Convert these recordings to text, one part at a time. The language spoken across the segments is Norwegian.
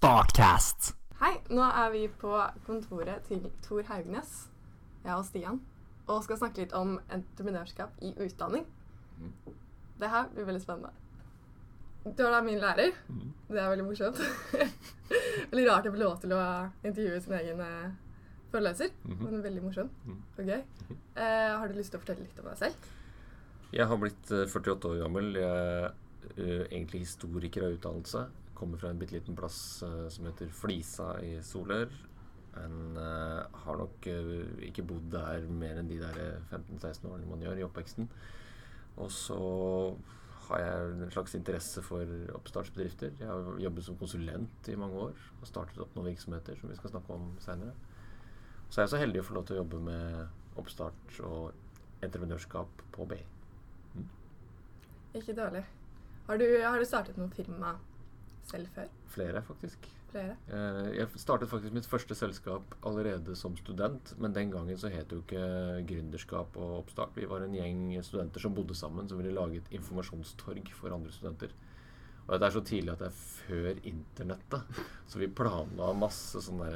Startcast. Hei, nå er vi på kontoret til Tor Haugnes, jeg og Stian, og skal snakke litt om entreprenørskap i utdanning. Det her blir veldig spennende. Du er da min lærer. Det er veldig morsomt. veldig rart å få lov til å intervjue sin egen eh, foreleser, men veldig morsom og gøy. Eh, har du lyst til å fortelle litt om deg selv? Jeg har blitt eh, 48 år gammel. Jeg er egentlig historiker av utdannelse. Kommer fra en bitte liten plass eh, som heter Flisa i Solør. Men eh, har nok eh, ikke bodd der mer enn de der eh, 15-16 årene man gjør i oppveksten. Og så har jeg en slags interesse for oppstartsbedrifter. Jeg har jobbet som konsulent i mange år og startet opp noen virksomheter som vi skal snakke om seinere. Så er jeg så heldig å få lov til å jobbe med oppstart og entreprenørskap på BI. Ikke dårlig. Har du, har du startet noe firma selv før? Flere, faktisk. Flere? Eh, Jeg startet faktisk mitt første selskap allerede som student, men den gangen så het det jo ikke gründerskap og oppstart. Vi var en gjeng studenter som bodde sammen, som ville lage et informasjonstorg for andre studenter. Og dette er så tidlig at det er før internettet. Så vi planla masse sånne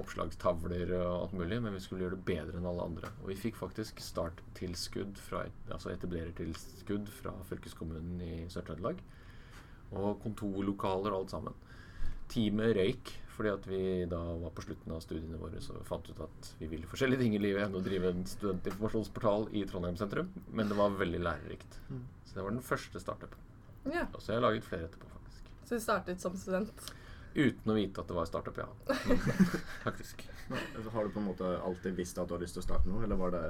oppslagstavler og alt mulig, men vi skulle gjøre det bedre enn alle andre. Og vi fikk faktisk starttilskudd, fra, altså etablerertilskudd fra fylkeskommunen i Sør-Trøndelag. Og kontorlokaler og alt sammen. Teamet røyk fordi at vi da var på slutten av studiene våre så fant ut at vi ville forskjellige ting i livet enn å drive en studentinformasjonsportal i Trondheim sentrum. Men det var veldig lærerikt. Så det var den første startupen. Ja. Og så har jeg laget flere etterpå, faktisk. Så du startet som student? Uten å vite at det var startup, ja. faktisk. Har du på en måte alltid visst at du har lyst til å starte noe, eller var det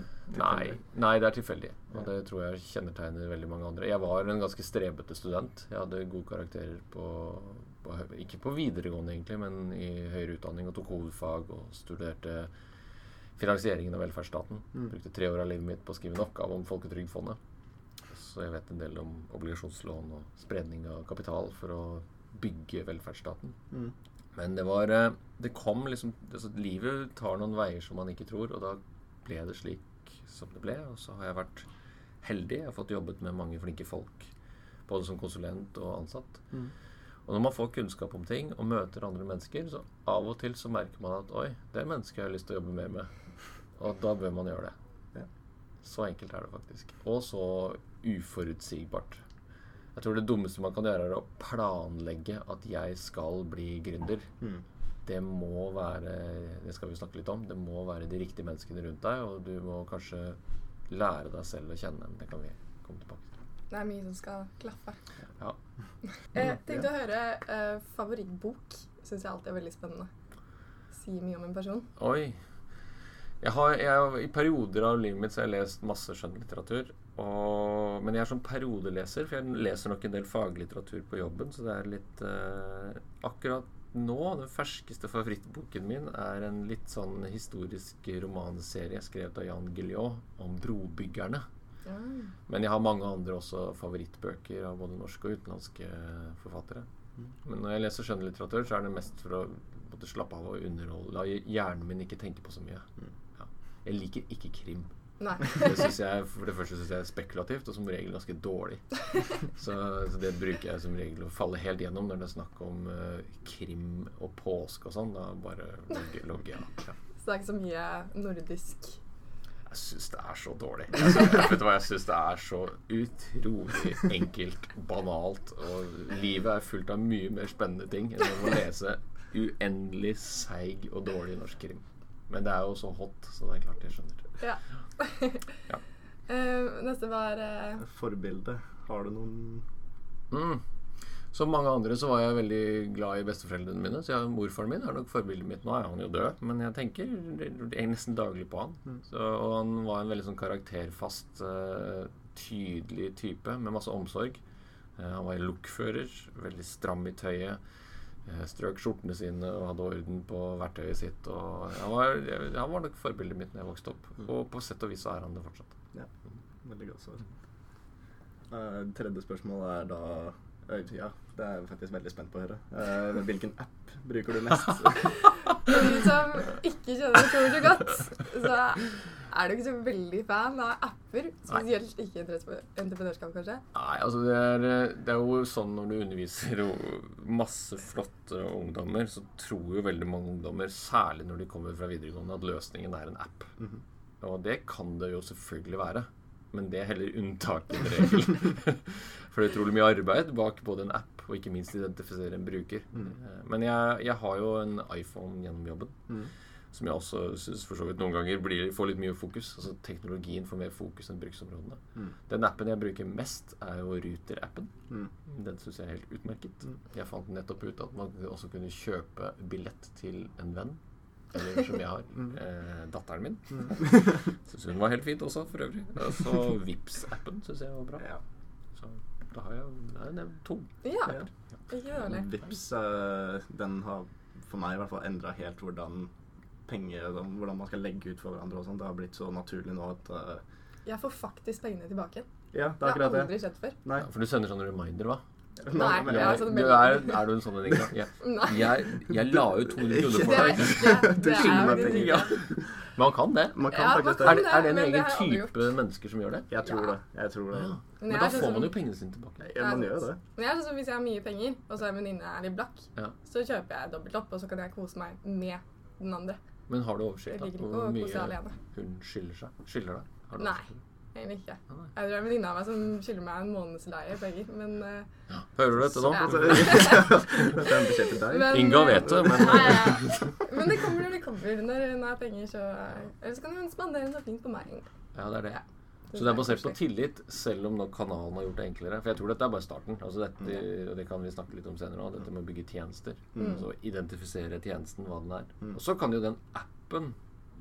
et Nei, nei, det er tilfeldig. Og det tror jeg kjennetegner veldig mange andre. Jeg var en ganske strebete student. Jeg hadde gode karakterer på, på Ikke på videregående, egentlig, men i høyere utdanning, og tok hovedfag og studerte finansieringen av velferdsstaten. Mm. Brukte tre år av livet mitt på å skrive en oppgave om Folketrygdfondet. Så jeg vet en del om obligasjonslån og spredning av kapital for å bygge velferdsstaten. Mm. Men det var eh, Det kom liksom altså, Livet tar noen veier som man ikke tror, og da ble det slik som det ble. Og så har jeg vært heldig. Jeg har fått jobbet med mange flinke folk. Både som konsulent og ansatt. Mm. Og når man får kunnskap om ting og møter andre mennesker, så av og til så merker man at oi, det mennesket har jeg lyst til å jobbe mer med. Og da bør man gjøre det. Ja. Så enkelt er det faktisk. Og så uforutsigbart. Jeg tror det dummeste man kan gjøre, er å planlegge at jeg skal bli gründer. Mm. Det må være Det skal vi snakke litt om. Det må være de riktige menneskene rundt deg, og du må kanskje lære deg selv å kjenne dem. Det kan vi komme tilbake til. Det er mye som skal klaffe. Ja. jeg tenkte å høre eh, favorittbok. Syns jeg alltid er veldig spennende. Sier mye om en person. Oi. Jeg har, jeg, I perioder av livet mitt så har jeg lest masse skjønnlitteratur. Og, men jeg er sånn periodeleser, for jeg leser nok en del faglitteratur på jobben. Så det er litt eh, Akkurat nå, den ferskeste favorittboken min er en litt sånn historisk romanserie skrevet av Jan Guillot om brobyggerne. Ja. Men jeg har mange andre også favorittbøker av både norske og utenlandske forfattere. Men når jeg leser skjønnlitteratur, så er det mest for å måtte slappe av og underholde. La hjernen min ikke tenke på så mye. Ja. Jeg liker ikke krim. Det synes jeg, for det første syns jeg er spekulativt, og som regel ganske dårlig. Så, så det bruker jeg som regel å falle helt gjennom når det er snakk om uh, krim og påske og sånn. Da bare logger logger jeg av. Ja. Så det er ikke så mye nordisk Jeg syns det er så dårlig. Jeg synes, vet du hva, jeg syns det er så utrolig enkelt, banalt. Og livet er fullt av mye mer spennende ting enn å lese uendelig seig og dårlig norsk krim. Men det er jo så hot, så det er klart jeg skjønner. Ja. Ja. Uh, neste var uh... Forbilde. Har du noen Mm. Som mange andre så var jeg veldig glad i besteforeldrene mine. Så jeg, morfaren min er nok forbildet mitt. Nå er han jo død, men jeg tenker jeg nesten daglig på han. Så, og han var en veldig sånn karakterfast, eh, tydelig type med masse omsorg. Han var lokfører, veldig stram i tøyet. Eh, Strøk skjortene sine og hadde orden på verktøyet sitt. Og han, var, han var nok forbildet mitt da jeg vokste opp. Og på sett og vis så er han det fortsatt. Ja, veldig godt svar. Uh, tredje spørsmål er da eh, Ja, det er jeg faktisk veldig spent på å høre. Uh, hvilken app bruker du mest? For de som ikke kjenner Tor så godt, så er du ikke så veldig fan av apper. Spesielt ikke entreprenør- entreprenørskap, kanskje. Nei, altså det er, det er jo sånn når du underviser masse flotte ungdommer, så tror jo veldig mange ungdommer, særlig når de kommer fra videregående, at løsningen er en app. Mhm. Og det kan det jo selvfølgelig være. Men det er heller unntaket enn regelen. For det er utrolig mye arbeid bak både en app og ikke minst identifisere en bruker. Mm. Men jeg, jeg har jo en iPhone gjennom jobben. Mm. Som jeg også syns for så vidt noen ganger blir, får litt mye fokus. Altså Teknologien får mer fokus enn bruksområdene. Mm. Den appen jeg bruker mest, er jo Ruter-appen. Mm. Den syns jeg er helt utmerket. Mm. Jeg fant nettopp ut at man også kunne kjøpe billett til en venn. Eller som jeg har. Mm. Eh, datteren min. Mm. Syns hun var helt fint også, for øvrig. Og så Vips-appen syns jeg var bra. Ja. Så da har jeg nevnt to. Ja, Ja. gjør det. Vips, eh, den har for meg i hvert fall endra helt hvordan penger og Hvordan man skal legge ut for hverandre og sånn. Det har blitt så naturlig nå at uh, Jeg får faktisk pengene tilbake. Ja, det Det er har akkurat det. aldri skjedd før. Nei. Ja, for du sender sånne reminder, hva? Nei, men- ja, Jeg- sånn du er, er du en sånn en, Inga? Jeg, jeg, jeg la ut 200 kroner Det for deg. ikke Du Det skylder er meg penger. Men kan det. Man kan Ja, man kan Er det. er det en egen har type mennesker som gjør det? Jeg tror Ja. det. Jeg tror det. Ja. Men Men jeg da sånn får man jo pengene sine tilbake. Ja, man gjør det. Men jeg synes, sånn hvis jeg har mye penger, og så er en venninne er litt blakk, Ja. så kjøper jeg dobbelt opp, og så kan jeg kose meg med den andre. Men har du oversikt da, på hvor mye hun skylder seg? Skylder deg? Nei. Egentlig ikke. Nei. Jeg tror det er en venninne av meg som skylder meg en månedsleie penger, men eh, Hører du dette nå? Ja. En. Men- Inga vet det, men Nei, ja. Men det kommer når det kommer. Når hun har penger, så Eller så kan hun spandere noe fint på meg. Ja, det er det. Så det er basert på tillit, selv om nok kanalen har gjort det enklere. For jeg tror dette er bare starten. Altså dette, og det kan vi snakke litt om senere òg. Dette med å bygge tjenester. Mm. Så identifisere tjenesten, hva den er. Mm. Og så kan jo den appen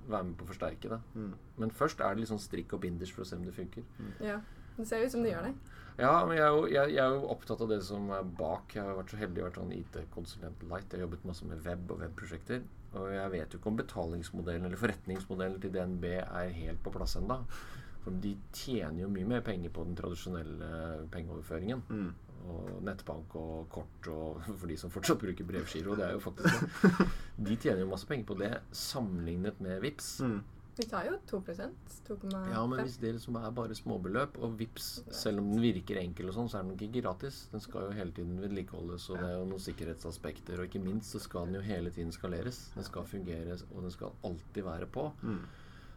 være med på å forsterke det. Mm. Men først er det litt sånn strikk og binders for å se om det funker. Ja. Det ser ut som det gjør det. Ja, men jeg er, jo, jeg, jeg er jo opptatt av det som er bak. Jeg har vært så heldig å være sånn IT-konsulent light. Jeg har jobbet masse med web og webprosjekter. Og jeg vet jo ikke om betalingsmodellen eller forretningsmodellen til DNB er helt på plass ennå. For de tjener jo mye mer penger på den tradisjonelle pengeoverføringen. Mm. Og nettbank og kort og for de som fortsatt bruker brevgiro. Det er jo faktisk det. De tjener jo masse penger på det sammenlignet med VIPS. Mm. Vi tar jo 2% 2,5 Ja, men hvis det liksom er bare småbeløp, og VIPS, selv om den virker enkel og sånn, så er den nok ikke gratis. Den skal jo hele tiden vedlikeholdes, og det er jo noen sikkerhetsaspekter. Og ikke minst så skal den jo hele tiden skaleres. Den skal fungere, og den skal alltid være på. Mm.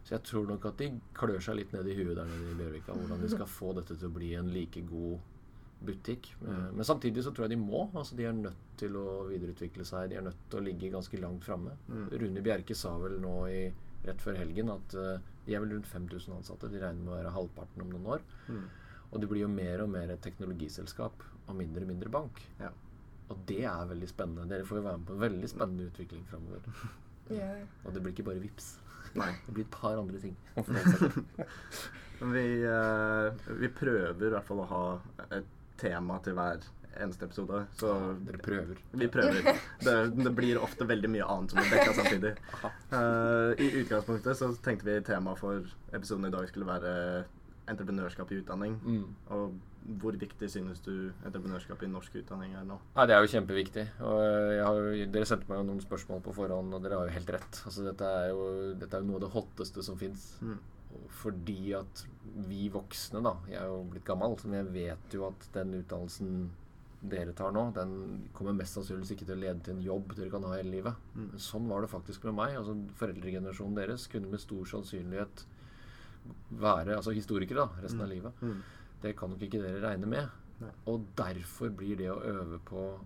Så jeg tror nok at de klør seg litt ned i huet der nede i Bjørvika, hvordan de skal få dette til å bli en like god butikk. Eh, Mm. Men samtidig så tror jeg de må. altså De er nødt til å videreutvikle seg. De er nødt til å ligge ganske langt framme. Mm. Rune Bjerke sa vel nå i, rett før helgen at eh, de er vel rundt 5000 ansatte. De regner med å være halvparten om noen år. Mm. Og det blir jo mer og mer et teknologiselskap og mindre og mindre bank. Ja. Og det er veldig spennende. Dere får jo være med på en veldig spennende utvikling framover. Ja. Og det blir ikke bare VIPS. Nei. Det blir et par andre ting. Vi, eh, vi prøver i hvert fall å ha et tema til hver eneste episode. Så Dere prøver. vi prøver. Det, det blir ofte veldig mye annet som blir dekka samtidig. Uh, I utgangspunktet så tenkte vi temaet for episoden i dag skulle være entreprenørskap i utdanning. Mm. Og hvor viktig synes du entreprenørskap i norsk utdanning er nå? Nei, Det er jo kjempeviktig. Eh, har, dere sendte meg jo noen spørsmål på forhånd, og dere har jo helt rett. Altså, dette, er jo, dette er jo noe av det hotteste som fins. Mm. Fordi at vi voksne, da Jeg er jo blitt gammel, men jeg vet jo at den utdannelsen dere tar nå, den kommer mest sannsynligvis ikke til å lede til en jobb dere kan ha hele livet. Mm. Sånn var det faktisk med meg. Altså Foreldregenerasjonen deres kunne med stor sannsynlighet være altså historikere da, resten av Mm. livet. Mm. Det kan nok ikke dere regne med. Nei. Og derfor blir det å øve på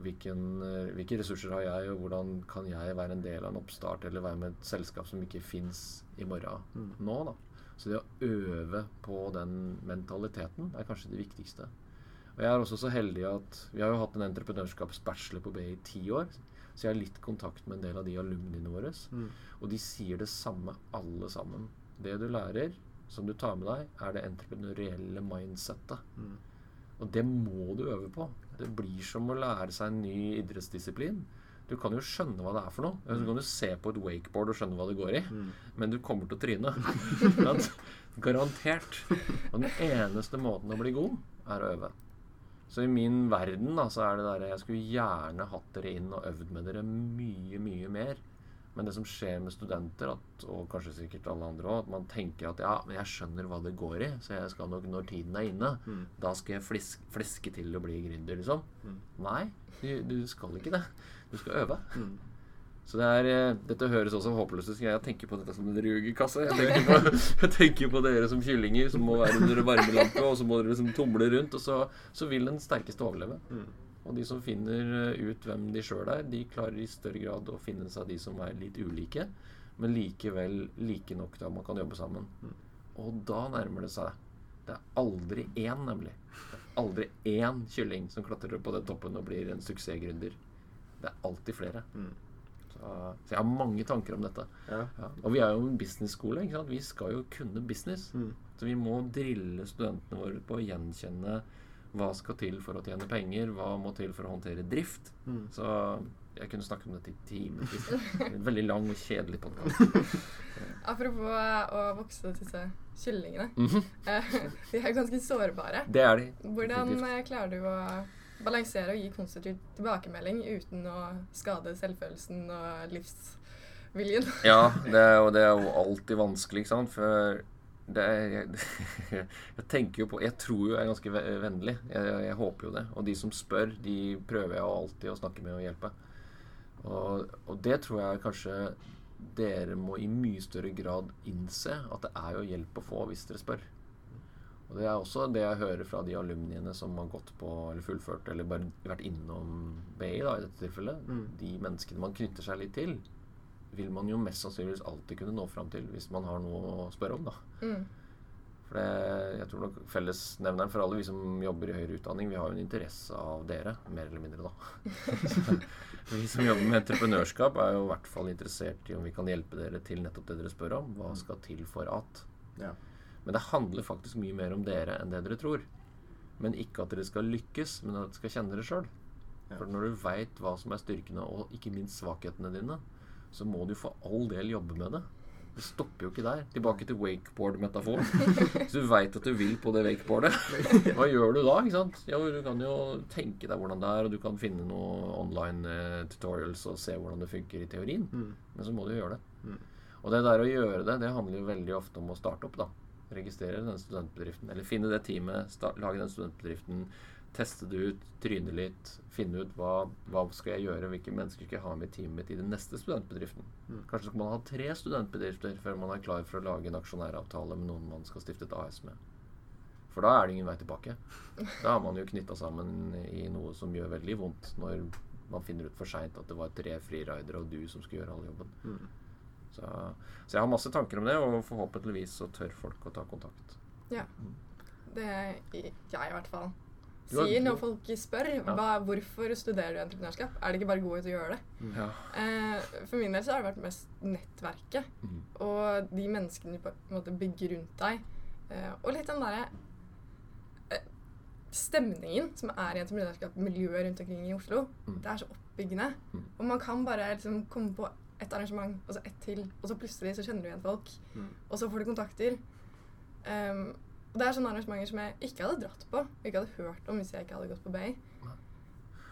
hvilken, eh, hvilke ressurser har jeg, og hvordan kan jeg være en del av en oppstart eller være med et selskap som ikke fins i morgen Mm. nå. da. Så det å øve på den mentaliteten er kanskje det viktigste. Og jeg er også så heldig at vi har jo hatt en entreprenørskapsbachelor på BI i ti år. Så jeg har litt kontakt med en del av de alumniene våre. Mm. Og de sier det samme alle sammen. Det du lærer, som du tar med deg, er det entreprenørielle mindsettet. Mm. Og det må du øve på. Det blir som å lære seg en ny idrettsdisiplin. Du kan jo skjønne hva det er for noe. Så kan du se på et wakeboard og skjønne hva det går i. Mm. Men du kommer til å tryne. Garantert. Og den eneste måten å bli god, er å øve. Så i min verden da, så er det der Jeg skulle gjerne hatt dere inn og øvd med dere mye, mye mer. Men det som skjer med studenter, at, og kanskje sikkert alle andre òg, at man tenker at ja, men jeg skjønner hva det går i, så jeg skal nok når tiden er inne, Mm. da skal jeg fliske, fliske til å bli gründer, liksom. Mm. Nei, du, du skal ikke det. Du skal øve. Mm. Så det er, eh, dette høres også håpløst ut. Jeg tenker på dette som en rugerkasse. Jeg tenker på, jeg tenker på dere som kyllinger som må være under varmelampe, og så må dere liksom tumle rundt, og så, så vil den sterkeste overleve. Og de som finner eh, ut hvem de sjøl er, de klarer i større grad å finne seg de som er litt ulike, men likevel like nok til at man kan jobbe sammen. Mm. Og da nærmer det seg. Det er aldri én, nemlig. Det er aldri én kylling som klatrer opp på den toppen og blir en suksessgründer. Det er alltid flere. Mm. Så, så jeg har mange tanker om dette. Ja. Ja. Og vi er jo en business-skole. Vi skal jo kunne business. Mm. Så vi må drille studentene våre på å gjenkjenne hva skal til for å tjene penger, hva må til for å håndtere drift. Mm. Så jeg kunne snakket om dette i timevis. En veldig lang og kjedelig podkast. Apropos å vokse disse kyllingene. Mm -hmm. De er ganske sårbare. Det er de. Hvordan definitivt. eh, klarer du å balansere og gi konstruktiv tilbakemelding uten å skade selvfølelsen og livsviljen? Ja, det er, og det er jo alltid vanskelig, ikke sant. For er, jeg, jeg tenker jo på Jeg tror jo jeg er ganske vennlig. Jeg, jeg håper jo det. Og de som spør, de prøver jeg alltid å snakke med og hjelpe. Og, og det tror jeg kanskje dere må i mye større grad innse at det er jo hjelp å få hvis dere spør. Og det er også det jeg hører fra de alumniene som har gått på eller fullført eller bare vært innom BI da, i dette tilfellet. Mm. De menneskene man knytter seg litt til, vil man jo mest sannsynligvis alltid kunne nå fram til hvis man har noe å spørre om. da. Mm. For det, jeg tror nok fellesnevneren for alle vi som jobber i høyere utdanning, vi har jo en interesse av dere, mer eller mindre, da. vi som jobber med entreprenørskap, er jo i hvert fall interessert i om vi kan hjelpe dere til nettopp det dere spør om. Hva skal til for at? Ja. Men det handler faktisk mye mer om dere enn det dere tror. Men ikke at dere skal lykkes, men at dere skal kjenne dere sjøl. For når du veit hva som er styrkene, og ikke minst svakhetene dine, så må du for all del jobbe med det. Det stopper jo ikke der. Tilbake til wakeboard-metaforen. Hvis du veit at du vil på det wakeboardet, hva gjør du da? ikke sant? Jo, du kan jo tenke deg hvordan det er, og du kan finne noen online eh, tutorials og se hvordan det funker i teorien. Mm. Men så må du gjøre det. Mm. Og det der å gjøre det, det handler jo veldig ofte om å starte opp, da. Registrere den studentbedriften. Eller finne det teamet, lage den studentbedriften. Teste det ut, tryne litt. Finne ut hva, hva skal jeg gjøre, hvilke mennesker skal jeg ha med i teamet mitt i den neste studentbedriften. Mm. Kanskje skal man ha tre studentbedrifter før man er klar for å lage en aksjonæravtale med noen man skal stifte et AS med. For da er det ingen vei tilbake. Da har man jo knytta sammen i noe som gjør veldig vondt, når man finner ut for seint at det var tre friridere og du som skulle gjøre all jobben. Mm. Så, så jeg har masse tanker om det, og forhåpentligvis så tør folk å ta kontakt. Ja. Det er jeg i hvert fall. Sier når folk spør hva, hvorfor studerer du entreprenørskap, er det ikke bare å gå ut og gjøre det? Ja. Eh, for min del så har det vært mest nettverket Mm. og de menneskene du på en måte bygger rundt deg. Eh, og litt den derre eh, stemningen som er i entreprenørskapsmiljøet rundt omkring i Oslo. Mm. Det er så oppbyggende. Mm. Og man kan bare liksom komme på ett arrangement, og så ett til, og så plutselig så kjenner du igjen folk. Mm. Og så får du kontakter. Um, og det er sånne arrangementer som jeg ikke hadde dratt på, og ikke hadde hørt om hvis jeg ikke hadde gått på BI.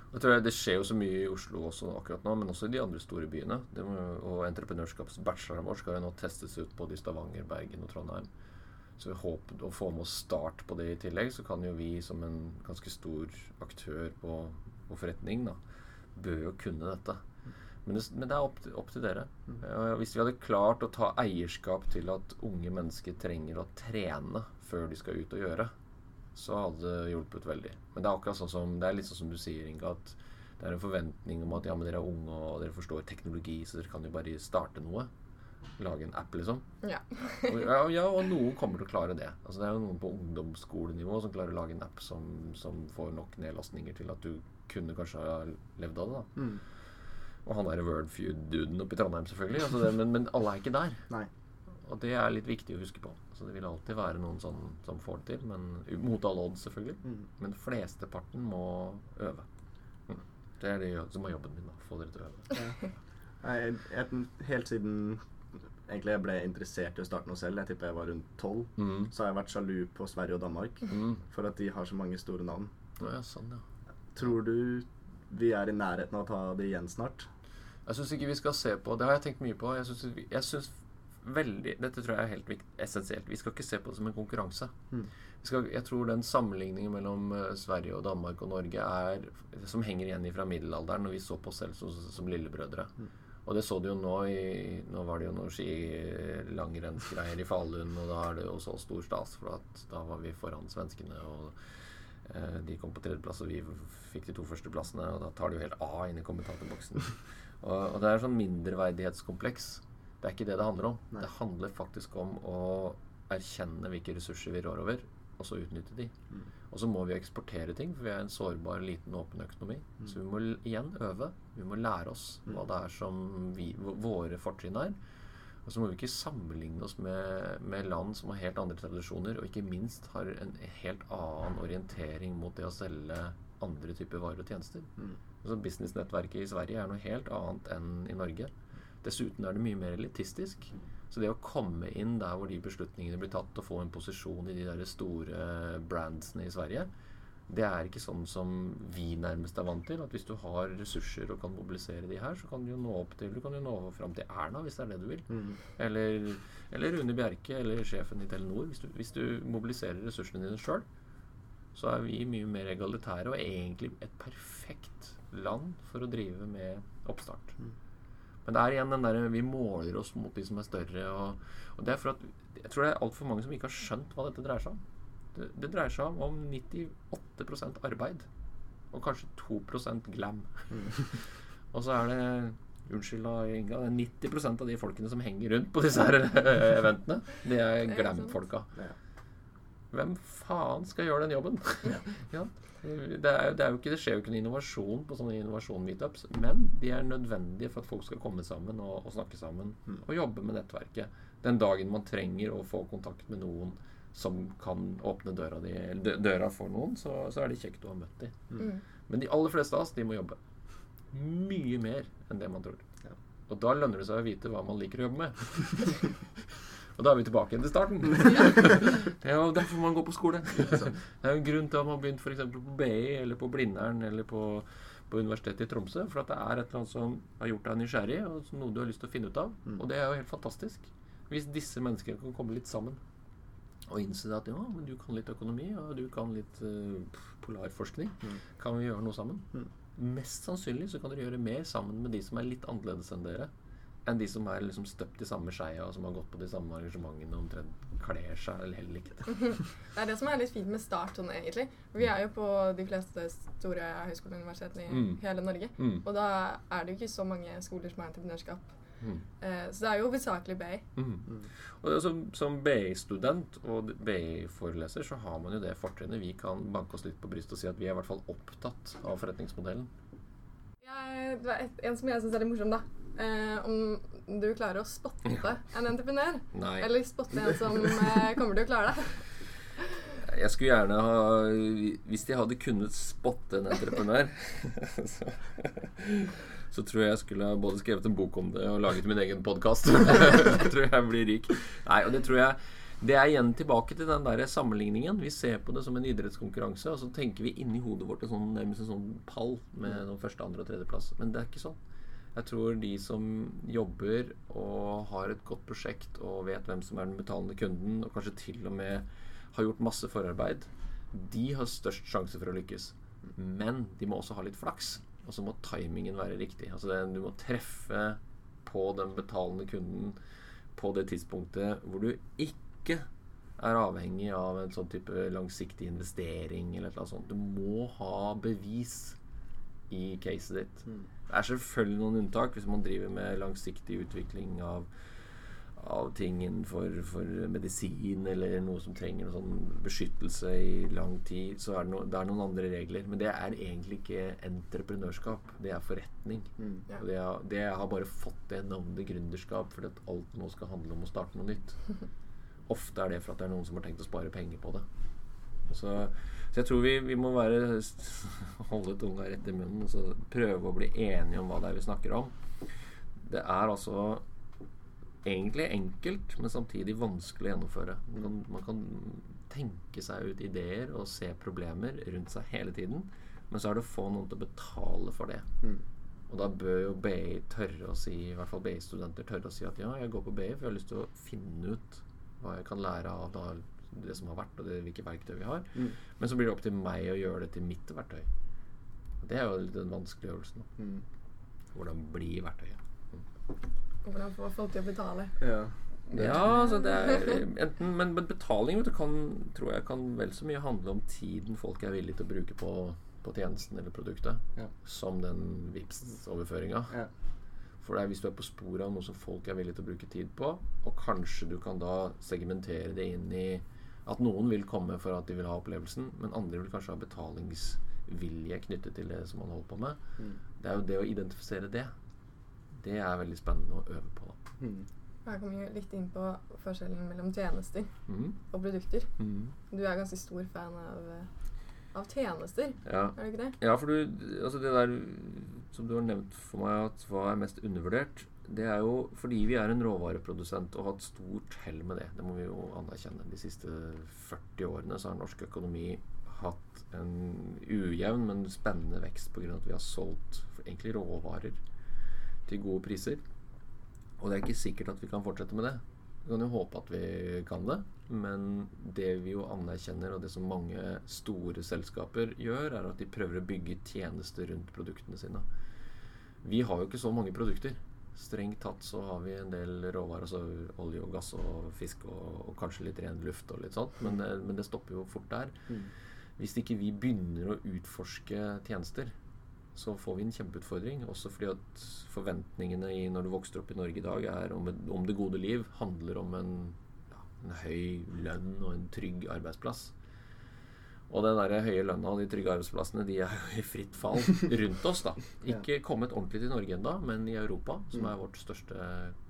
Jeg tror Det skjer jo så mye i Oslo også akkurat nå, men også i de andre store byene. Må, og entreprenørskapsbacheloren vår skal jo nå testes ut både i Stavanger, Bergen og Trondheim. Så vi håper å få med oss Start på det i tillegg, så kan jo vi som en ganske stor aktør på, på forretning, da, bør jo kunne dette. Men det, men det er opp til, opp til dere. Mm. Hvis vi hadde klart å ta eierskap til at unge mennesker trenger å trene før de skal ut og gjøre, så hadde det hjulpet veldig. Men det er akkurat sånn som, det er litt sånn som du sier, Inga, at det er en forventning om at ja, men dere er unge og dere forstår teknologi, så dere kan jo bare starte noe. Lage en app, liksom. Ja. Og, ja, ja, og noen kommer til å klare det. Altså, det er jo noen på ungdomsskolenivå som klarer å lage en app som, som får nok nedlastninger til at du kunne kanskje ha levd av det. da. Mm. Og han derre Wordfeud-duden oppe i Trondheim, selvfølgelig. Altså det, men, men alle er ikke der. Nei. Og det er litt viktig å huske på. Så det vil alltid være noen sånn som får det til, men mot alle odds, selvfølgelig. Mm. Men flesteparten må øve. Mm. Det er det som er jobben min, da. Få dere til å øve. Ja. jeg, jeg, helt siden egentlig jeg ble interessert i å starte noe selv, jeg tipper jeg var rundt tolv, Mm. så har jeg vært sjalu på Sverige og Danmark Mm. for at de har så mange store navn. Ja, sånn, ja. Tror du vi er i nærheten av å ta det igjen snart? Jeg syns ikke vi skal se på Det har jeg tenkt mye på. Jeg syns, veldig Dette tror jeg er helt viktig, essensielt. Vi skal ikke se på det som en konkurranse. Mm. Vi skal, jeg tror den sammenligningen mellom eh, Sverige og Danmark og Norge er som henger igjen fra middelalderen, når vi så på oss selv som, som lillebrødre. Mm. Og det så du jo nå i Nå var det jo noen skilangrennsgreier i Falun, og da er det jo så stor stas, for at da var vi foran svenskene, og de kom på tredjeplass, og vi fikk de to førsteplassene. og da tar det jo helt av inn i kommentatorboksen. og, og det er sånn mindreverdighetskompleks. Det er ikke det det handler om. Nei. Det handler faktisk om å erkjenne hvilke ressurser vi rår over, og så utnytte de. Mm. Og så må vi eksportere ting, for vi er en sårbar, liten, åpen økonomi. Mm. Så vi må igjen øve. Vi må lære oss hva det er som vi, våre fortrinn er. Og så må vi ikke sammenligne oss med, med land som har helt andre tradisjoner, og ikke minst har en helt annen orientering mot det å selge andre typer varer og tjenester. Mm. Altså Businessnettverket i Sverige er noe helt annet enn i Norge. Dessuten er det mye mer elitistisk. Så det å komme inn der hvor de beslutningene blir tatt, og få en posisjon i de der store brandsene i Sverige, det er ikke sånn som vi nærmest er vant til. At hvis du har ressurser og kan mobilisere de her, så kan du jo nå opp til Du kan jo nå fram til Erna, hvis det er det du vil. Mm. Eller, eller Rune Bjerke, eller sjefen i Telenor. Hvis du, hvis du mobiliserer ressursene dine sjøl, så er vi mye mer egalitære og egentlig et perfekt land for å drive med oppstart. Mm. Men det er igjen den derre Vi måler oss mot de som er større. Og, og det er for at Jeg tror det er altfor mange som ikke har skjønt hva dette dreier seg om. Det, det dreier seg om, om 98% arbeid. Og kanskje 2% Mm. og så er det Unnskyld da, Inga. Det er 90% av de folkene som henger rundt på disse her eh, eventene. De er glam-folka. Hvem faen skal gjøre den jobben? ja. det, er, det, er jo ikke, det skjer jo ikke noen innovasjon på sånne innovasjon-meetups, men de er nødvendige for at folk skal komme sammen og, og snakke sammen Mm. og jobbe med nettverket. Den dagen man trenger å få kontakt med noen som kan åpne døra, di, døra for noen, så, så er det kjekt å ha møtt dem. Mm. Men de aller fleste av oss, de må jobbe. Mye mer enn det man tror. Ja. Og da lønner det seg å vite hva man liker å jobbe med. Og da er vi tilbake igjen til starten. det er jo derfor man går på skole. Det er jo en grunn til at man har begynt f.eks. på BI eller på Blindern eller på, på Universitetet i Tromsø. For at det er et eller annet som har gjort deg nysgjerrig, og noe du har lyst til å finne ut av. Mm. Og det er jo helt fantastisk. Hvis disse menneskene kan komme litt sammen og innse at ja, men du kan litt økonomi, og du kan litt uh, polarforskning. Mm. Kan vi gjøre noe sammen? Mm. Mest sannsynlig så kan dere gjøre mer sammen med de som er litt annerledes enn dere, enn de som er liksom støpt i samme skeia, og som har gått på de samme arrangementene og omtrent kler seg eller heller likt. Det er det som er litt fint med Start sånn, egentlig. Vi er jo på de fleste store høyskoleuniversitetene i Mm. hele Norge. Mm. Og da er det jo ikke så mange skoler som har entreprenørskap. Mm. Eh, så det er jo hovedsakelig BI. Mm. Mm. Og som, som BI-student og BI-foreleser så har man jo det fortrinnet. Vi kan banke oss litt på brystet og si at vi er i hvert fall opptatt av forretningsmodellen. Ja, det var et, en som jeg syns er litt morsom, da. Eh, om du klarer å spotte en entreprenør. Nei. Eller spotte en som eh, kommer til å klare det. Jeg skulle gjerne ha Hvis de hadde kunnet spotte en entreprenør, så, så tror jeg jeg skulle både skrevet en bok om det og laget min egen podkast. tror jeg blir rik. Nei, og det tror jeg Det er igjen tilbake til den der sammenligningen. Vi ser på det som en idrettskonkurranse, og så tenker vi inni hodet vårt en sånn, nærmest en sånn pall med noen første, andre og tredjeplass. Men det er ikke sånn. Jeg tror de som jobber og har et godt prosjekt og vet hvem som er den betalende kunden, og kanskje til og med har gjort masse forarbeid, de har størst sjanse for å lykkes. Men de må også ha litt flaks. Og så må timingen være riktig. Altså det, du må treffe på den betalende kunden på det tidspunktet hvor du ikke er avhengig av en sånn type langsiktig investering eller annet sånt. Du må ha bevis i caset ditt. Mm. Det er selvfølgelig noen unntak hvis man driver med langsiktig utvikling av, av ting innenfor for medisin eller noe som trenger sånn beskyttelse i lang tid. Så er det, no, det er noen andre regler. Men det er egentlig ikke entreprenørskap. Det er forretning. Mm. Ja. Det, er, det har bare fått det navnet gründerskap fordi at alt nå skal handle om å starte noe nytt. Ofte er det for at det er noen som har tenkt å spare penger på det. Så, så jeg tror vi, vi må være holde tunga rett i munnen og prøve å bli enige om hva det er vi snakker om. Det er altså egentlig enkelt, men samtidig vanskelig å gjennomføre. Man man kan tenke seg ut ideer og se problemer rundt seg hele tiden, men så er det å få noen til å betale for det. Mm. Og da bør jo BI tørre å si, i hvert fall BI-studenter tørre å si at ja, jeg går på BI for jeg har lyst til å finne ut hva jeg kan lære av da, det som har vært, og det, hvilke verktøy vi har. Mm. Men så blir det opp til meg å gjøre det til mitt verktøy. Det er jo den vanskelige øvelsen. Mm. Hvordan bli verktøyet. Hvordan få folk til å betale. Ja. Ja, altså det er enten, Men men betaling vet du, kan, tror jeg kan vel så mye handle om tiden folk er villige til å bruke på, på tjenesten eller produktet, Ja. som den Vipps-overføringa. Ja. For det er hvis du er på sporet av noe som folk er villige til å bruke tid på, og kanskje du kan da segmentere det inn i at noen vil komme for at de vil ha opplevelsen, men andre vil kanskje ha betalingsvilje knyttet til det som man holder på med. Mm. Det er jo det å identifisere det. Det er veldig spennende å øve på. da. Mm. Her kommer vi litt inn på forskjellen mellom tjenester mm. og produkter. Mm. Du er ganske stor fan av, eh, av tjenester, Ja. er du ikke det? Ja, for du, altså det der som du har nevnt for meg at hva er mest undervurdert, det er jo fordi vi er en råvareprodusent og har hatt stort hell med det. Det må vi jo anerkjenne. De siste 40 årene så har norsk økonomi hatt en ujevn, men spennende vekst pga. at vi har solgt egentlig råvarer til gode priser. Og det er ikke sikkert at vi kan fortsette med det. Vi kan jo håpe at vi kan det, men det vi jo anerkjenner, og det som mange store selskaper gjør, er at de prøver å bygge tjenester rundt produktene sine. Vi har jo ikke så mange produkter. Strengt tatt så har vi en del råvarer, altså olje og gass og fisk og, og kanskje litt ren luft og litt sånt, men, det- men det stopper jo fort der. Mm. Hvis ikke vi begynner å utforske tjenester, så får vi en kjempeutfordring. Også fordi at forventningene i, når du vokser opp i Norge i dag, er om, et- om det gode liv handler om en, ja, en høy lønn og en trygg arbeidsplass. Og den der høye lønna og de trygge arbeidsplassene de er i fritt fall rundt oss. da. Ikke kommet ordentlig til Norge ennå, men i Europa, som Mm. er vårt største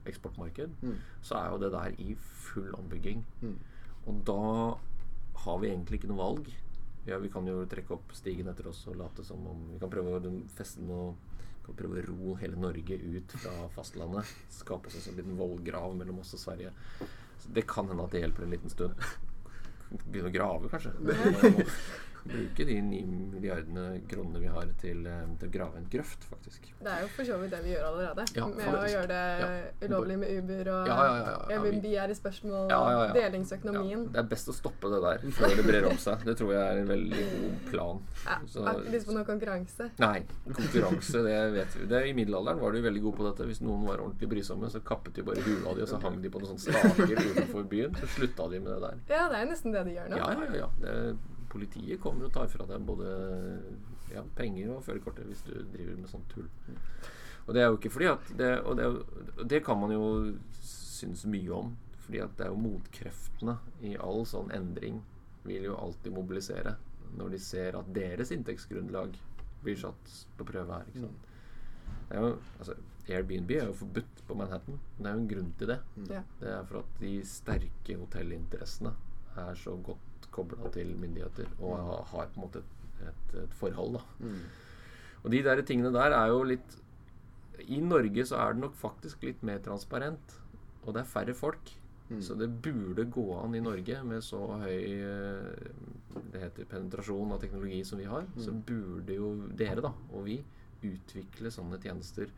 eksportmarked, Mm. så er jo det der i full ombygging. Mm. Og da har vi egentlig ikke noe valg. Ja, vi kan jo trekke opp stigen etter oss og late som om Vi kan prøve å feste noe kan prøve å ro hele Norge ut fra fastlandet. Skape oss en sånn liten vollgrav mellom oss og Sverige. Så det kan hende at det hjelper en liten stund. Begynne å grave, kanskje. Bruke de ni milliardene kronene vi har til, eh, til å grave en grøft, faktisk. Det er jo for så vidt det vi gjør allerede. Ja, med å gjøre det Ja. ulovlig med Uber og Ja, Airbnb er i spørsmål, delingsøkonomien. Det er best å stoppe det der før det brer om seg. Det tror jeg er en veldig god plan. Ja, Så- lyst på noe konkurranse. Nei, konkurranse, det vet vi. Det, I middelalderen var du veldig god på dette. Hvis noen var ordentlig brysomme, så kappet de bare hula de, og så hang de på noen sånne staker utenfor byen. Så slutta de med det der. Ja, det er nesten det de gjør nå. Ja, ja, ja. ja. Det, politiet kommer og tar fra deg både ja, penger og førerkortet hvis du driver med sånn tull. Og det er jo ikke fordi at det, Og det, det kan man jo synes mye om. Fordi at det er jo motkreftene i all sånn endring vil jo alltid mobilisere når de ser at deres inntektsgrunnlag blir satt på prøve her. ikke sant? Det er jo, altså, Airbnb er jo forbudt på Manhattan. men Det er jo en grunn til det. Mm. Det er for at de sterke hotellinteressene er så godt kobla til myndigheter og har, har på en måte et, et, et forhold. da. Mm. Og de der tingene der er jo litt I Norge så er det nok faktisk litt mer transparent. Og det er færre folk. Mm. Så det burde gå an i Norge med så høy eh, det heter penetrasjon av teknologi som vi har. Så Mm. burde jo dere da, og vi utvikle sånne tjenester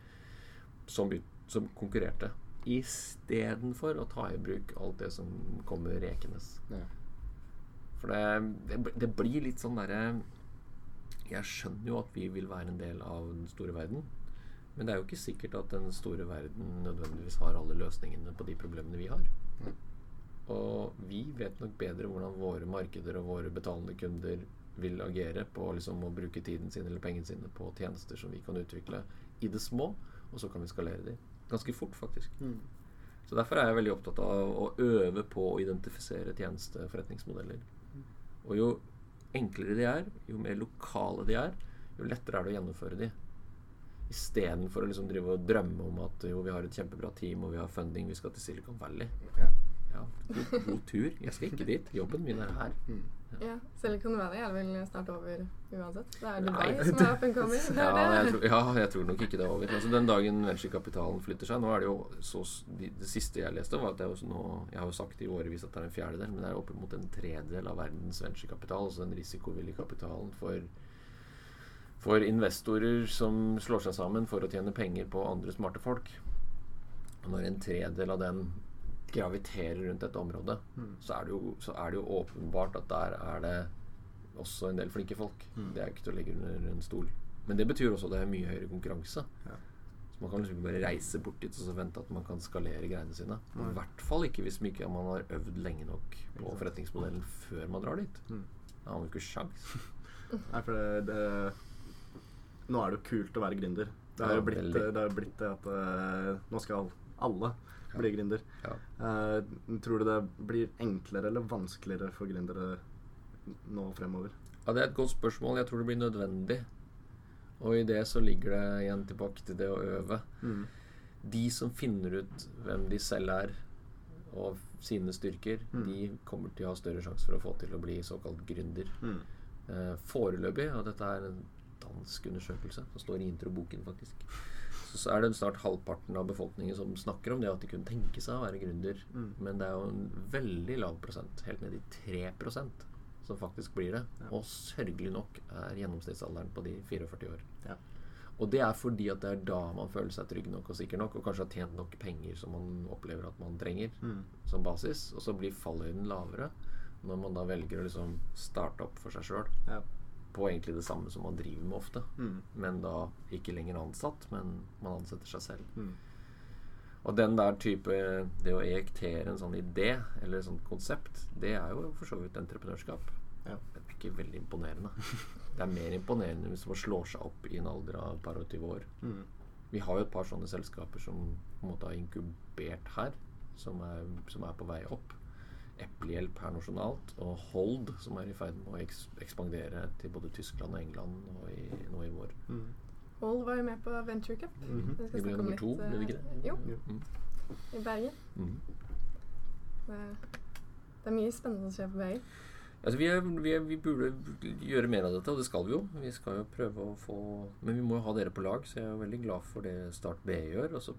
som, ut, som konkurrerte. Istedenfor å ta i bruk alt det som kommer rekenes. Ja. For det, det, det blir litt sånn derre Jeg skjønner jo at vi vil være en del av den store verden. Men det er jo ikke sikkert at den store verden nødvendigvis har alle løsningene på de problemene vi har. Mm. Og vi vet nok bedre hvordan våre markeder og våre betalende kunder vil agere på liksom å bruke tiden sin eller pengene sine på tjenester som vi kan utvikle i det små, og så kan vi skalere de. Ganske fort, faktisk. Mm. Så derfor er jeg veldig opptatt av å øve på å identifisere tjenesteforretningsmodeller. Og jo enklere de er, jo mer lokale de er, jo lettere er det å gjennomføre de. Istedenfor å liksom drive og drømme om at jo, vi har et kjempebra team og vi har funding, vi skal til Silicon Valley. Ja. Ja, god, god tur. Jeg skal ikke dit. Jobben min er her. Ja, være Valley er vel snart over uansett. Det er Nei. Dubai som er up and coming. Ja, jeg tror, ja, jeg tror nok ikke det er over. Altså, den dagen venturekapitalen flytter seg Nå er det jo så de, Det siste jeg leste, var at det er så nå Jeg har jo sagt i årevis at det er en fjerdedel, men det er oppimot en tredjedel av verdens venturekapital, altså den risikovillige kapitalen for For investorer som slår seg sammen for å tjene penger på andre smarte folk Når en tredel av den graviterer rundt dette området, Mm. så, er det jo, så er det jo åpenbart at der er det også en del flinke folk. Mm. Det er ikke til å legge under en stol. Men det betyr også at det er mye høyere konkurranse. Ja. Så man kan liksom ikke bare reise bort dit og så vente at man kan skalere greiene sine. I hvert fall ikke hvis man ikke man har øvd lenge nok på forretningsmodellen før man drar dit. Mm. Da har man jo ikke sjans. Nei, for det, det Nå er det jo kult å være gründer. Det har jo blitt det, blitt at uh, nå skal alle. Bli gründer. Ja. Eh, tror du det blir enklere eller vanskeligere for gründere nå fremover? Ja, Det er et godt spørsmål. Jeg tror det blir nødvendig. Og i det så ligger det igjen tilbake til det å øve. Mm. De som finner ut hvem de selv er, og sine styrker, Mm. de kommer til å ha større sjanse for å få til å bli såkalt gründer. Mm. Eh, foreløpig, og dette er en dansk undersøkelse, det står i introboken faktisk, så, er det snart halvparten av befolkningen som snakker om det at de kunne tenke seg å være gründer. Mm. Men det er jo en veldig lav prosent, helt ned i 3% som faktisk blir det. Ja. Og sørgelig nok er gjennomsnittsalderen på de 44 år. Ja. Og det er fordi at det er da man føler seg trygg nok og sikker nok, og kanskje har tjent nok penger som man opplever at man trenger Mm. som basis. Og så blir fallhøyden lavere når man da velger å liksom starte opp for seg sjøl Ja. På egentlig det samme som man driver med ofte. Mm. Men da ikke lenger ansatt, men man ansetter seg selv. Mm. Og den der type Det å ejektere en sånn idé eller et sånt konsept, det er jo for så vidt entreprenørskap. Ja. Det er ikke veldig imponerende. Det er mer imponerende hvis man slår seg opp i en alder av et par og tyve år. Mm. Vi har jo et par sånne selskaper som på en måte har inkubert her, som er, som er på vei opp. Eplehjelp her nasjonalt, og Hold, som er i ferd med å eks ekspandere til både Tyskland og England og i, nå i vår. Mm. Hold var jo med på Venture Cup. Mhm. Vi ble nummer to, ble vi ikke eh, det? Jo, Jo. Mm. i Bergen. Mm. Det, det er mye spennende som skjer på Bergen. Altså, vi, er, vi, er, vi burde gjøre mer av dette, og det skal vi jo. Vi skal jo prøve å få Men vi må jo ha dere på lag, så jeg er veldig glad for det Start BI gjør. Og så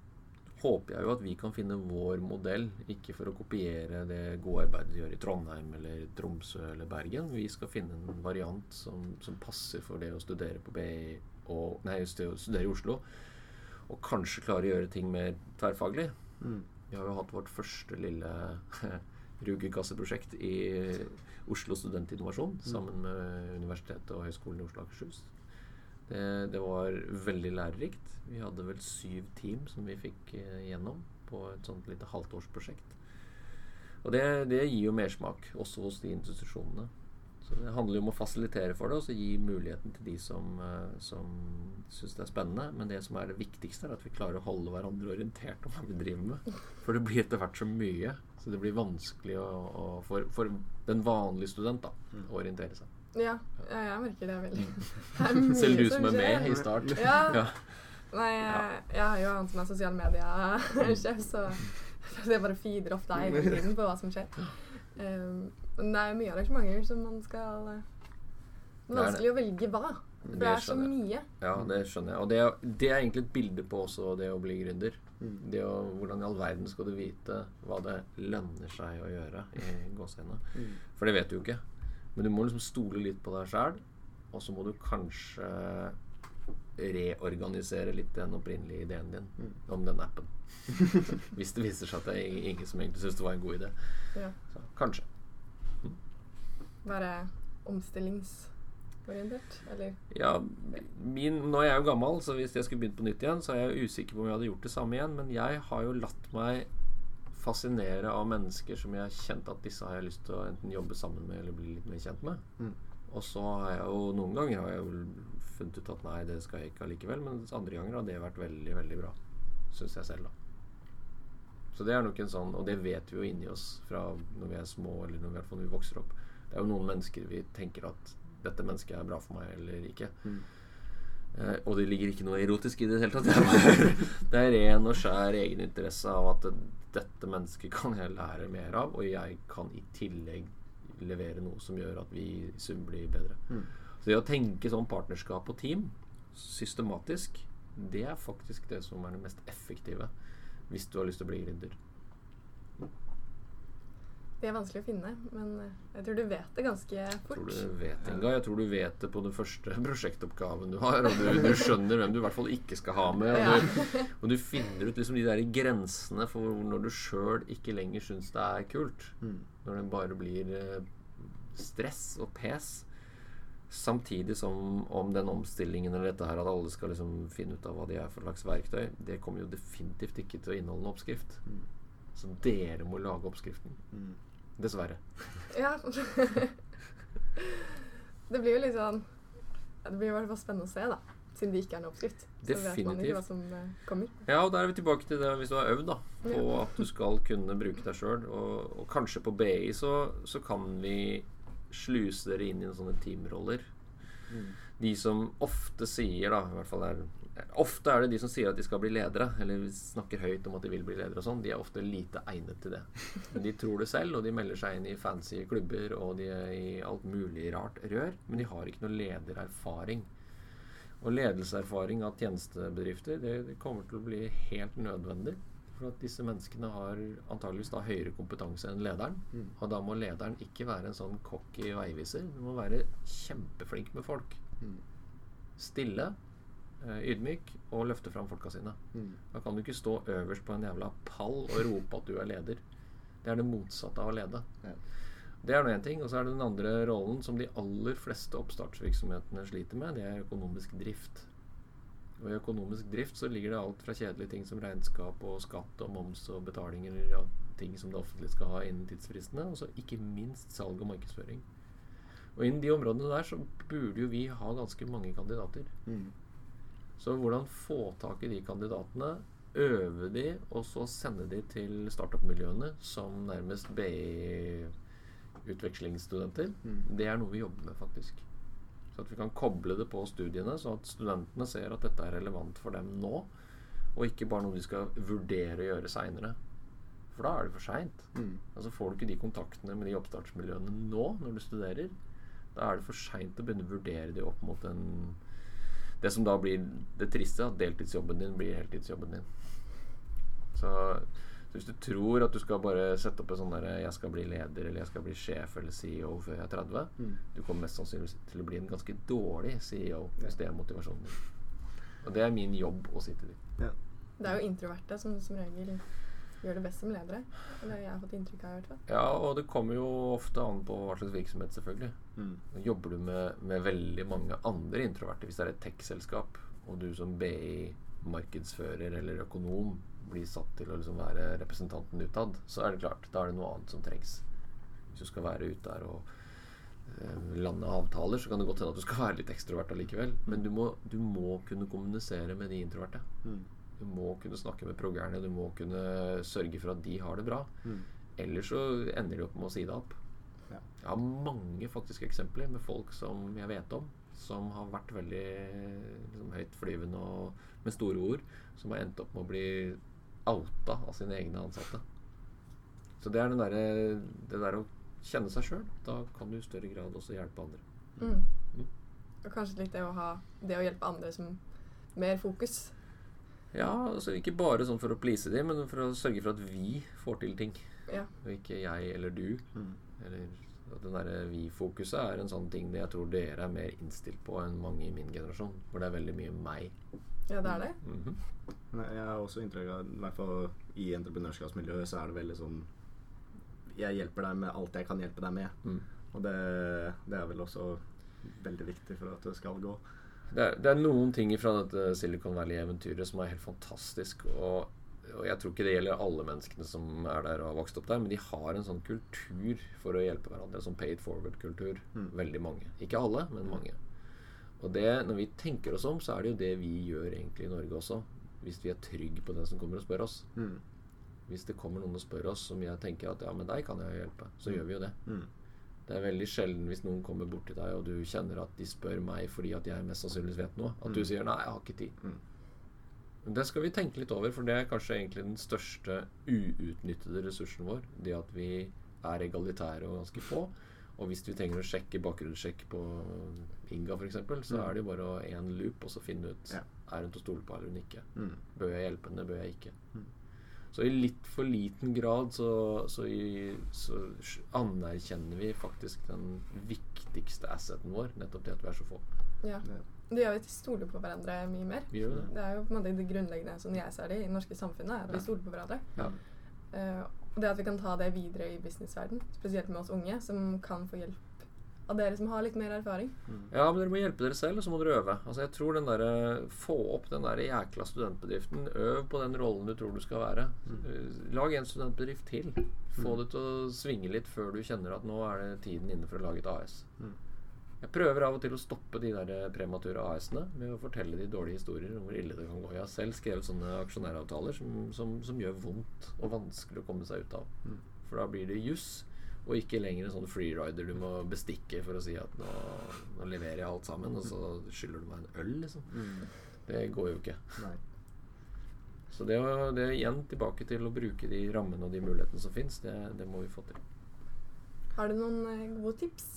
håper jeg jo at vi kan finne vår modell, ikke for å kopiere det gode arbeidet de gjør i Trondheim eller Tromsø eller Bergen. Vi skal finne en variant som, som passer for det å studere på BI og Nei, studere i Oslo. Og kanskje klare å gjøre ting mer tverrfaglig. Mm. Vi har jo hatt vårt første lille rugekasseprosjekt i Oslo Studentinnovasjon sammen med Universitetet og Høgskolen i Oslo og Akershus. Det, det var veldig lærerikt. Vi hadde vel syv team som vi fikk eh, gjennom på et sånt lite halvtårsprosjekt. Og det, det gir jo mersmak, også hos de institusjonene. Så det handler jo om å fasilitere for det, og så gi muligheten til de som, uh, som syns det er spennende. Men det som er det viktigste, er at vi klarer å holde hverandre orientert om hva vi driver med. For det blir etter hvert så mye. Så det blir vanskelig å, å, for, for den vanlige student da, å orientere seg. Ja, ja, jeg merker det veldig. Mm. Det Selv du som er med i start. Ja. Ja. Nei, jeg, jeg har jo han som er sosiale medier-sjef, så det jeg bare feeder opp deg hele tiden på hva som skjer. Um, men det er mye arrangementer som man skal eh, Det er vanskelig å velge hva. For det er så mye. Ja, det skjønner jeg. Og det, er- det er egentlig et bilde på også det å bli gründer. Mm. Det å, hvordan i all verden skal du vite hva det lønner seg å gjøre i gåsehendene? Mm. For det vet du jo ikke. Men du må liksom stole litt på deg sjæl, og så må du kanskje reorganisere litt den opprinnelige ideen din Mm. om den appen. Hvis det viser seg at det er ingen som egentlig syns det var en god idé. Ja. Så kanskje. Være omstillingsorientert, eller Ja, min, nå er jeg jo gammel, så hvis jeg skulle begynt på nytt igjen, så er jeg usikker på om jeg hadde gjort det samme igjen. Men jeg har jo latt meg fascinere av mennesker som jeg har kjent at disse har jeg lyst til å enten jobbe sammen med eller bli litt mer kjent med. Mm. Og så har jeg jo noen ganger har jeg jo funnet ut at nei, det skal jeg ikke allikevel. Men andre ganger har det vært veldig, veldig bra. Syns jeg selv, da. Så det er nok en sånn Og det vet vi jo inni oss fra når vi er små, eller når, i hvert fall når vi vokser opp. Det er jo noen mennesker vi tenker at dette mennesket er bra for meg eller ikke. Mm. Eh, og det ligger ikke noe erotisk i det i det hele tatt. Det er, det er ren og skjær egeninteresse av at det, dette mennesket kan jeg lære mer av, og jeg kan i tillegg levere noe som gjør at vi i sum blir bedre. Mm. Så det å tenke sånn partnerskap og team systematisk, det er faktisk det som er det mest effektive hvis du har lyst til å bli gründer. De er vanskelig å finne, men eh, jeg tror du vet det ganske Jeg tror fort. du vet Inga. Jeg tror du vet det på den første prosjektoppgaven du har. Og du, du skjønner hvem du i hvert fall ikke skal ha med. Og du, og du finner ut liksom de der grensene for når du sjøl ikke lenger syns det er kult. Mm. Når det bare blir eh, stress og pes. Samtidig som om den omstillingen eller dette her at alle skal liksom finne ut av hva de er for slags verktøy, det kommer jo definitivt ikke til å inneholde en oppskrift. Mm. Så dere må lage oppskriften. Mm. Dessverre. Ja. det blir jo litt sånn Det blir i hvert fall spennende å se, da. Siden det ikke er noe oppskrift. Så vet man ikke hva som eh, kommer. Ja, og da er vi tilbake til det hvis du har øvd da, på at du skal kunne bruke deg sjøl. Og, og kanskje på BI så, så kan vi sluse dere inn i noen sånne teamroller. Mm. De som ofte sier, da, i hvert fall er Ofte er det de som sier at de skal bli ledere, eller snakker høyt om at de vil bli ledere og sånn. De er ofte lite egnet til det. Men de tror det selv, og de melder seg inn i fancy klubber, og de er i alt mulig rart rør. Men de har ikke noe ledererfaring. Og ledelseserfaring av tjenestebedrifter det, det kommer til å bli helt nødvendig. For at disse menneskene har antageligvis da høyere kompetanse enn lederen. Mm. Og da må lederen ikke være en sånn cocky veiviser. Du må være kjempeflink med folk. Mm. Stille, ydmyk og løfte fram folka sine. Mm. Da kan du ikke stå øverst på en jævla pall og rope at du er leder. Det er det motsatte av å lede. Ja. Det er nå én ting. Og så er det den andre rollen som de aller fleste oppstartsvirksomhetene sliter med. Det er økonomisk drift. Og i økonomisk drift så ligger det alt fra kjedelige ting som regnskap og skatt og moms og betalinger og ting som det offentlige skal ha innen tidsfristene, og så ikke minst salg og markedsføring. Og innen de områdene der så burde jo vi ha ganske mange kandidater. Mm. Så hvordan få tak i de kandidatene, øve de, og så sende de til startup-miljøene som nærmest BI-utvekslingsstudenter, Mm. det er noe vi jobber med, faktisk. Så at vi kan koble det på studiene, så at studentene ser at dette er relevant for dem nå, og ikke bare noe de skal vurdere å gjøre seinere. For da er det for seint. Mm. Altså Får du ikke de kontaktene med de oppstartsmiljøene nå, når du studerer, da er det for seint å begynne å vurdere de opp mot en Det som da blir det triste, at deltidsjobben din blir heltidsjobben din. Så, så hvis du tror at du skal bare sette opp en sånn derre 'jeg skal bli leder', eller 'jeg skal bli sjef eller CEO før jeg er 30', Mm. du kommer mest sannsynligvis til å bli en ganske dårlig CEO hvis det er motivasjonen din. Og det er min jobb å si til dem. Ja. Det er jo introverte som som regel gjør det best som ledere. Eller jeg har fått inntrykk av i hvert fall. Ja, og det kommer jo ofte an på hva slags virksomhet, selvfølgelig. Mm. Jobber du med, med veldig mange andre introverte, hvis det er et tech-selskap, og du som BI-markedsfører eller økonom blir satt til å liksom være representanten utad, så er det klart, da er det noe annet som trengs. Hvis du skal være ute der og eh, lande avtaler, så kan det godt hende at du skal være litt ekstrovert allikevel. Men du må, du må kunne kommunisere med de introverte. Mm. Du må kunne snakke med proggerne, du må kunne sørge for at de har det bra. Mm. Ellers så ender de opp med å si det opp. Ja. Jeg har mange faktiske eksempler med folk som jeg vet om, som har vært veldig liksom, høytflyvende og med store ord, som har endt opp med å bli outa av sine egne ansatte. Så det er den der, det der å kjenne seg sjøl. Da kan du i større grad også hjelpe andre. Mm. Mm. Og kanskje litt det å ha det å hjelpe andre som mer fokus. Ja, altså ikke bare sånn for å please dem, men for å sørge for at vi får til ting. Ja. Og ikke jeg eller du. Mm. Eller at den derre vi-fokuset er en sånn ting jeg tror dere er mer innstilt på enn mange i min generasjon. Hvor det er veldig mye meg. Ja, det er det. Mhm. Nei, Jeg har også inntrykk av I hvert fall i entreprenørskapsmiljøet så er det veldig sånn Jeg hjelper deg med alt jeg kan hjelpe deg med. Mm. Og det, det er vel også veldig viktig for at det skal gå. Det, er, det er noen ting fra dette Silicon Valley-eventyret som er helt fantastisk. Og, og jeg tror ikke det gjelder alle menneskene som er der og har vokst opp der, men de har en sånn kultur for å hjelpe hverandre. Sånn paid forward-kultur. Mm. Veldig mange. Ikke alle, men mange. Og det, når vi tenker oss om, så er det jo det vi gjør egentlig i Norge også. Hvis vi er trygge på den som kommer og spør oss. Mm. Hvis det kommer noen og spør oss som jeg tenker at ja, men deg kan jeg hjelpe, så Mm. gjør vi jo det. Det er veldig sjelden hvis noen kommer bort til deg og du kjenner at de spør meg fordi at jeg mest sannsynligvis vet noe, at du Mm. sier 'nei, jeg har ikke tid'. Mm. Men det skal vi tenke litt over, for det er kanskje egentlig den største uutnyttede ressursen vår. Det at vi er egalitære og ganske få. Og hvis vi trenger å sjekke bakgrunnssjekk på Inga f.eks., så Mm. er det jo bare én loop og så finne ut Ja. er hun til å stole på eller hun ikke. Mm. Bør jeg hjelpe henne, bør jeg ikke? Mm. Så i litt for liten grad så, så, i, så anerkjenner vi faktisk den viktigste asseten vår, nettopp det at vi er så få. Ja. Det gjør vi til stole på hverandre mye mer. Vi gjør det. Det er jo på en måte det grunnleggende som jeg ser det i det norske samfunnet, at Ja. vi stoler på hverandre. Ja. Uh, og det at vi kan ta det videre i businessverden, spesielt med oss unge, som kan få hjelp av dere som har litt mer erfaring. Ja, men dere må hjelpe dere selv, og så må dere øve. Altså, jeg tror den der, Få opp den der jækla studentbedriften. Øv på den rollen du tror du skal være. Eh, Lag en studentbedrift til. Få det til å svinge litt før du kjenner at nå er det tiden inne for å lage et AS. Mm. Jeg prøver av og til å stoppe de der premature AS-ene med å fortelle de dårlige historier om hvor ille det kan gå. Jeg har selv skrevet sånne aksjonæravtaler som, som, som gjør vondt og vanskelig å komme seg ut av. Mm. For da blir det juss, og ikke lenger en sånn freerider du må bestikke for å si at nå, nå leverer jeg alt sammen, og så skylder du meg en øl, liksom. Mm. Det går jo ikke. Nei. Så det, det er igjen tilbake til å bruke de rammene og de mulighetene som fins, det, det må vi få til. Har du noen eh, gode tips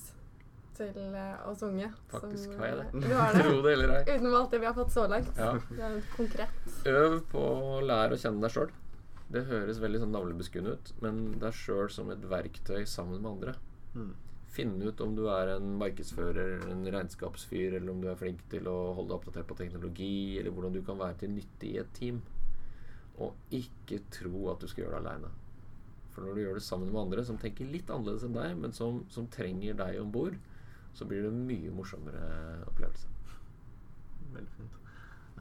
til eh, oss unge? Faktisk som, har jeg det. Du har det? Tro det eller ei. Utenom alt det vi har fått så langt. Ja. Det er konkret. Øv på å lære å kjenne deg sjøl. Det høres veldig sånn navlebeskuende ut, men det er sjøl som et verktøy sammen med andre. Mm. Finne ut om du er en markedsfører, en regnskapsfyr, eller om du er flink til å holde deg oppdatert på teknologi, eller hvordan du kan være til nytte i et team. Og ikke tro at du skal gjøre det aleine. For når du gjør det sammen med andre som tenker litt annerledes enn deg, men som, som trenger deg om bord, så blir det en mye morsommere opplevelse. Veldig fint.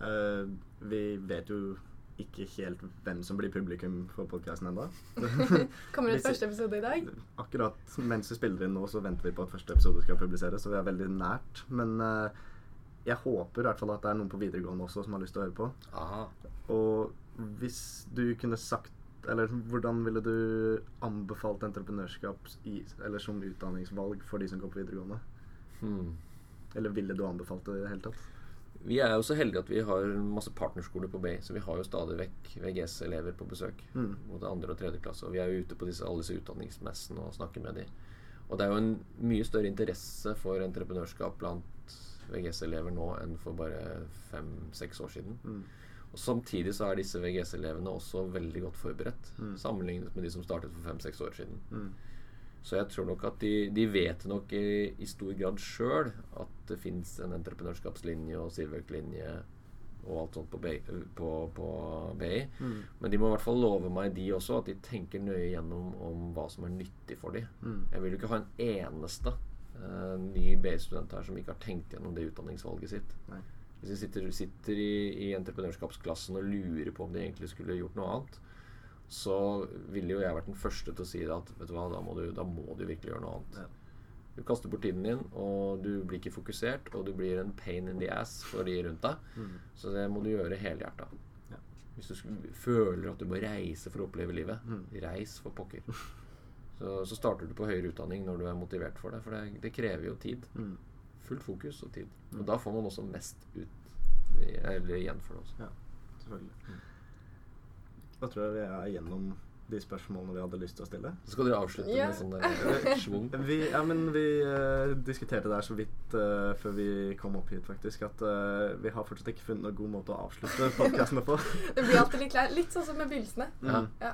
Uh, vi vet jo ikke helt hvem som blir publikum for podkasten ennå. Kommer det ut første episode i dag? Akkurat mens vi spiller inn nå, så venter vi på at første episode skal publiseres, så vi er veldig nært. Men uh, jeg håper i hvert fall at det er noen på videregående også som har lyst til å høre på. Aha. Og hvis du kunne sagt Eller hvordan ville du anbefalt entreprenørskap i, eller som utdanningsvalg for de som går på videregående? Hmm. Eller ville du anbefalt det i det hele tatt? Vi er jo så heldige at vi har masse partnerskoler på Bay, så vi har jo stadig vekk VGS-elever på besøk. Mm. Både andre og tredje klasse. Og vi er jo ute på disse, alle disse utdanningsmessene og snakker med dem. Og det er jo en mye større interesse for entreprenørskap blant VGS-elever nå enn for bare fem-seks år siden. Mm. Og Samtidig så er disse VGS-elevene også veldig godt forberedt Mm. sammenlignet med de som startet for fem-seks år siden. Mm. Så jeg tror nok at de, de vet nok i, i stor grad sjøl at det fins en entreprenørskapslinje og Silverk-linje og alt sånt på BI. På, på BI. Mm. Men de må i hvert fall love meg, de også, at de tenker nøye gjennom om hva som er nyttig for dem. Mm. Jeg vil jo ikke ha en eneste uh, ny BI-student her som ikke har tenkt gjennom det utdanningsvalget sitt. Nei. Hvis de sitter, sitter i, i entreprenørskapsklassen og lurer på om de egentlig skulle gjort noe annet, så ville jo jeg vært den første til å si det at vet du hva, da må du, da må du virkelig gjøre noe annet. Ja. Du kaster bort tiden din, og du blir ikke fokusert, og du blir en pain in the ass for de rundt deg. Mm. Så det må du gjøre helhjerta. Ja. Hvis du føler at du må reise for å oppleve livet, Mm. reis for pokker. Så, så starter du på høyere utdanning når du er motivert for det, for det, det krever jo tid. Mm. Fullt fokus og tid. Mm. Og da får man også mest ut eller igjen for det også. Ja, selvfølgelig. Da tror jeg vi er gjennom de spørsmålene vi hadde lyst til å stille. Så skal dere avslutte Ja. med sånn schwung. Vi, ja, men vi uh, diskuterte det her så vidt uh, før vi kom opp hit, faktisk, at uh, vi har fortsatt ikke funnet noen god måte å avslutte podkastene på. Det blir alltid litt kleint. Litt sånn som med begynnelsene. Ja. Ja.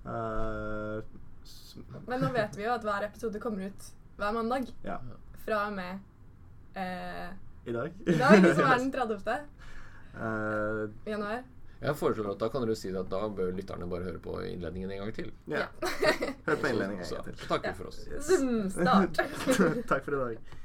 Eh, Men nå vet vi jo at hver episode kommer ut hver mandag ja. fra og med eh, I dag. i dag, som er den 30. Eh, januar. Jeg foreslår at da kan dere si at da bør lytterne bare høre på innledningen en gang til. ja. Hør på innledningen en gang til. så takker vi for oss. Zoom start. Takk for i dag.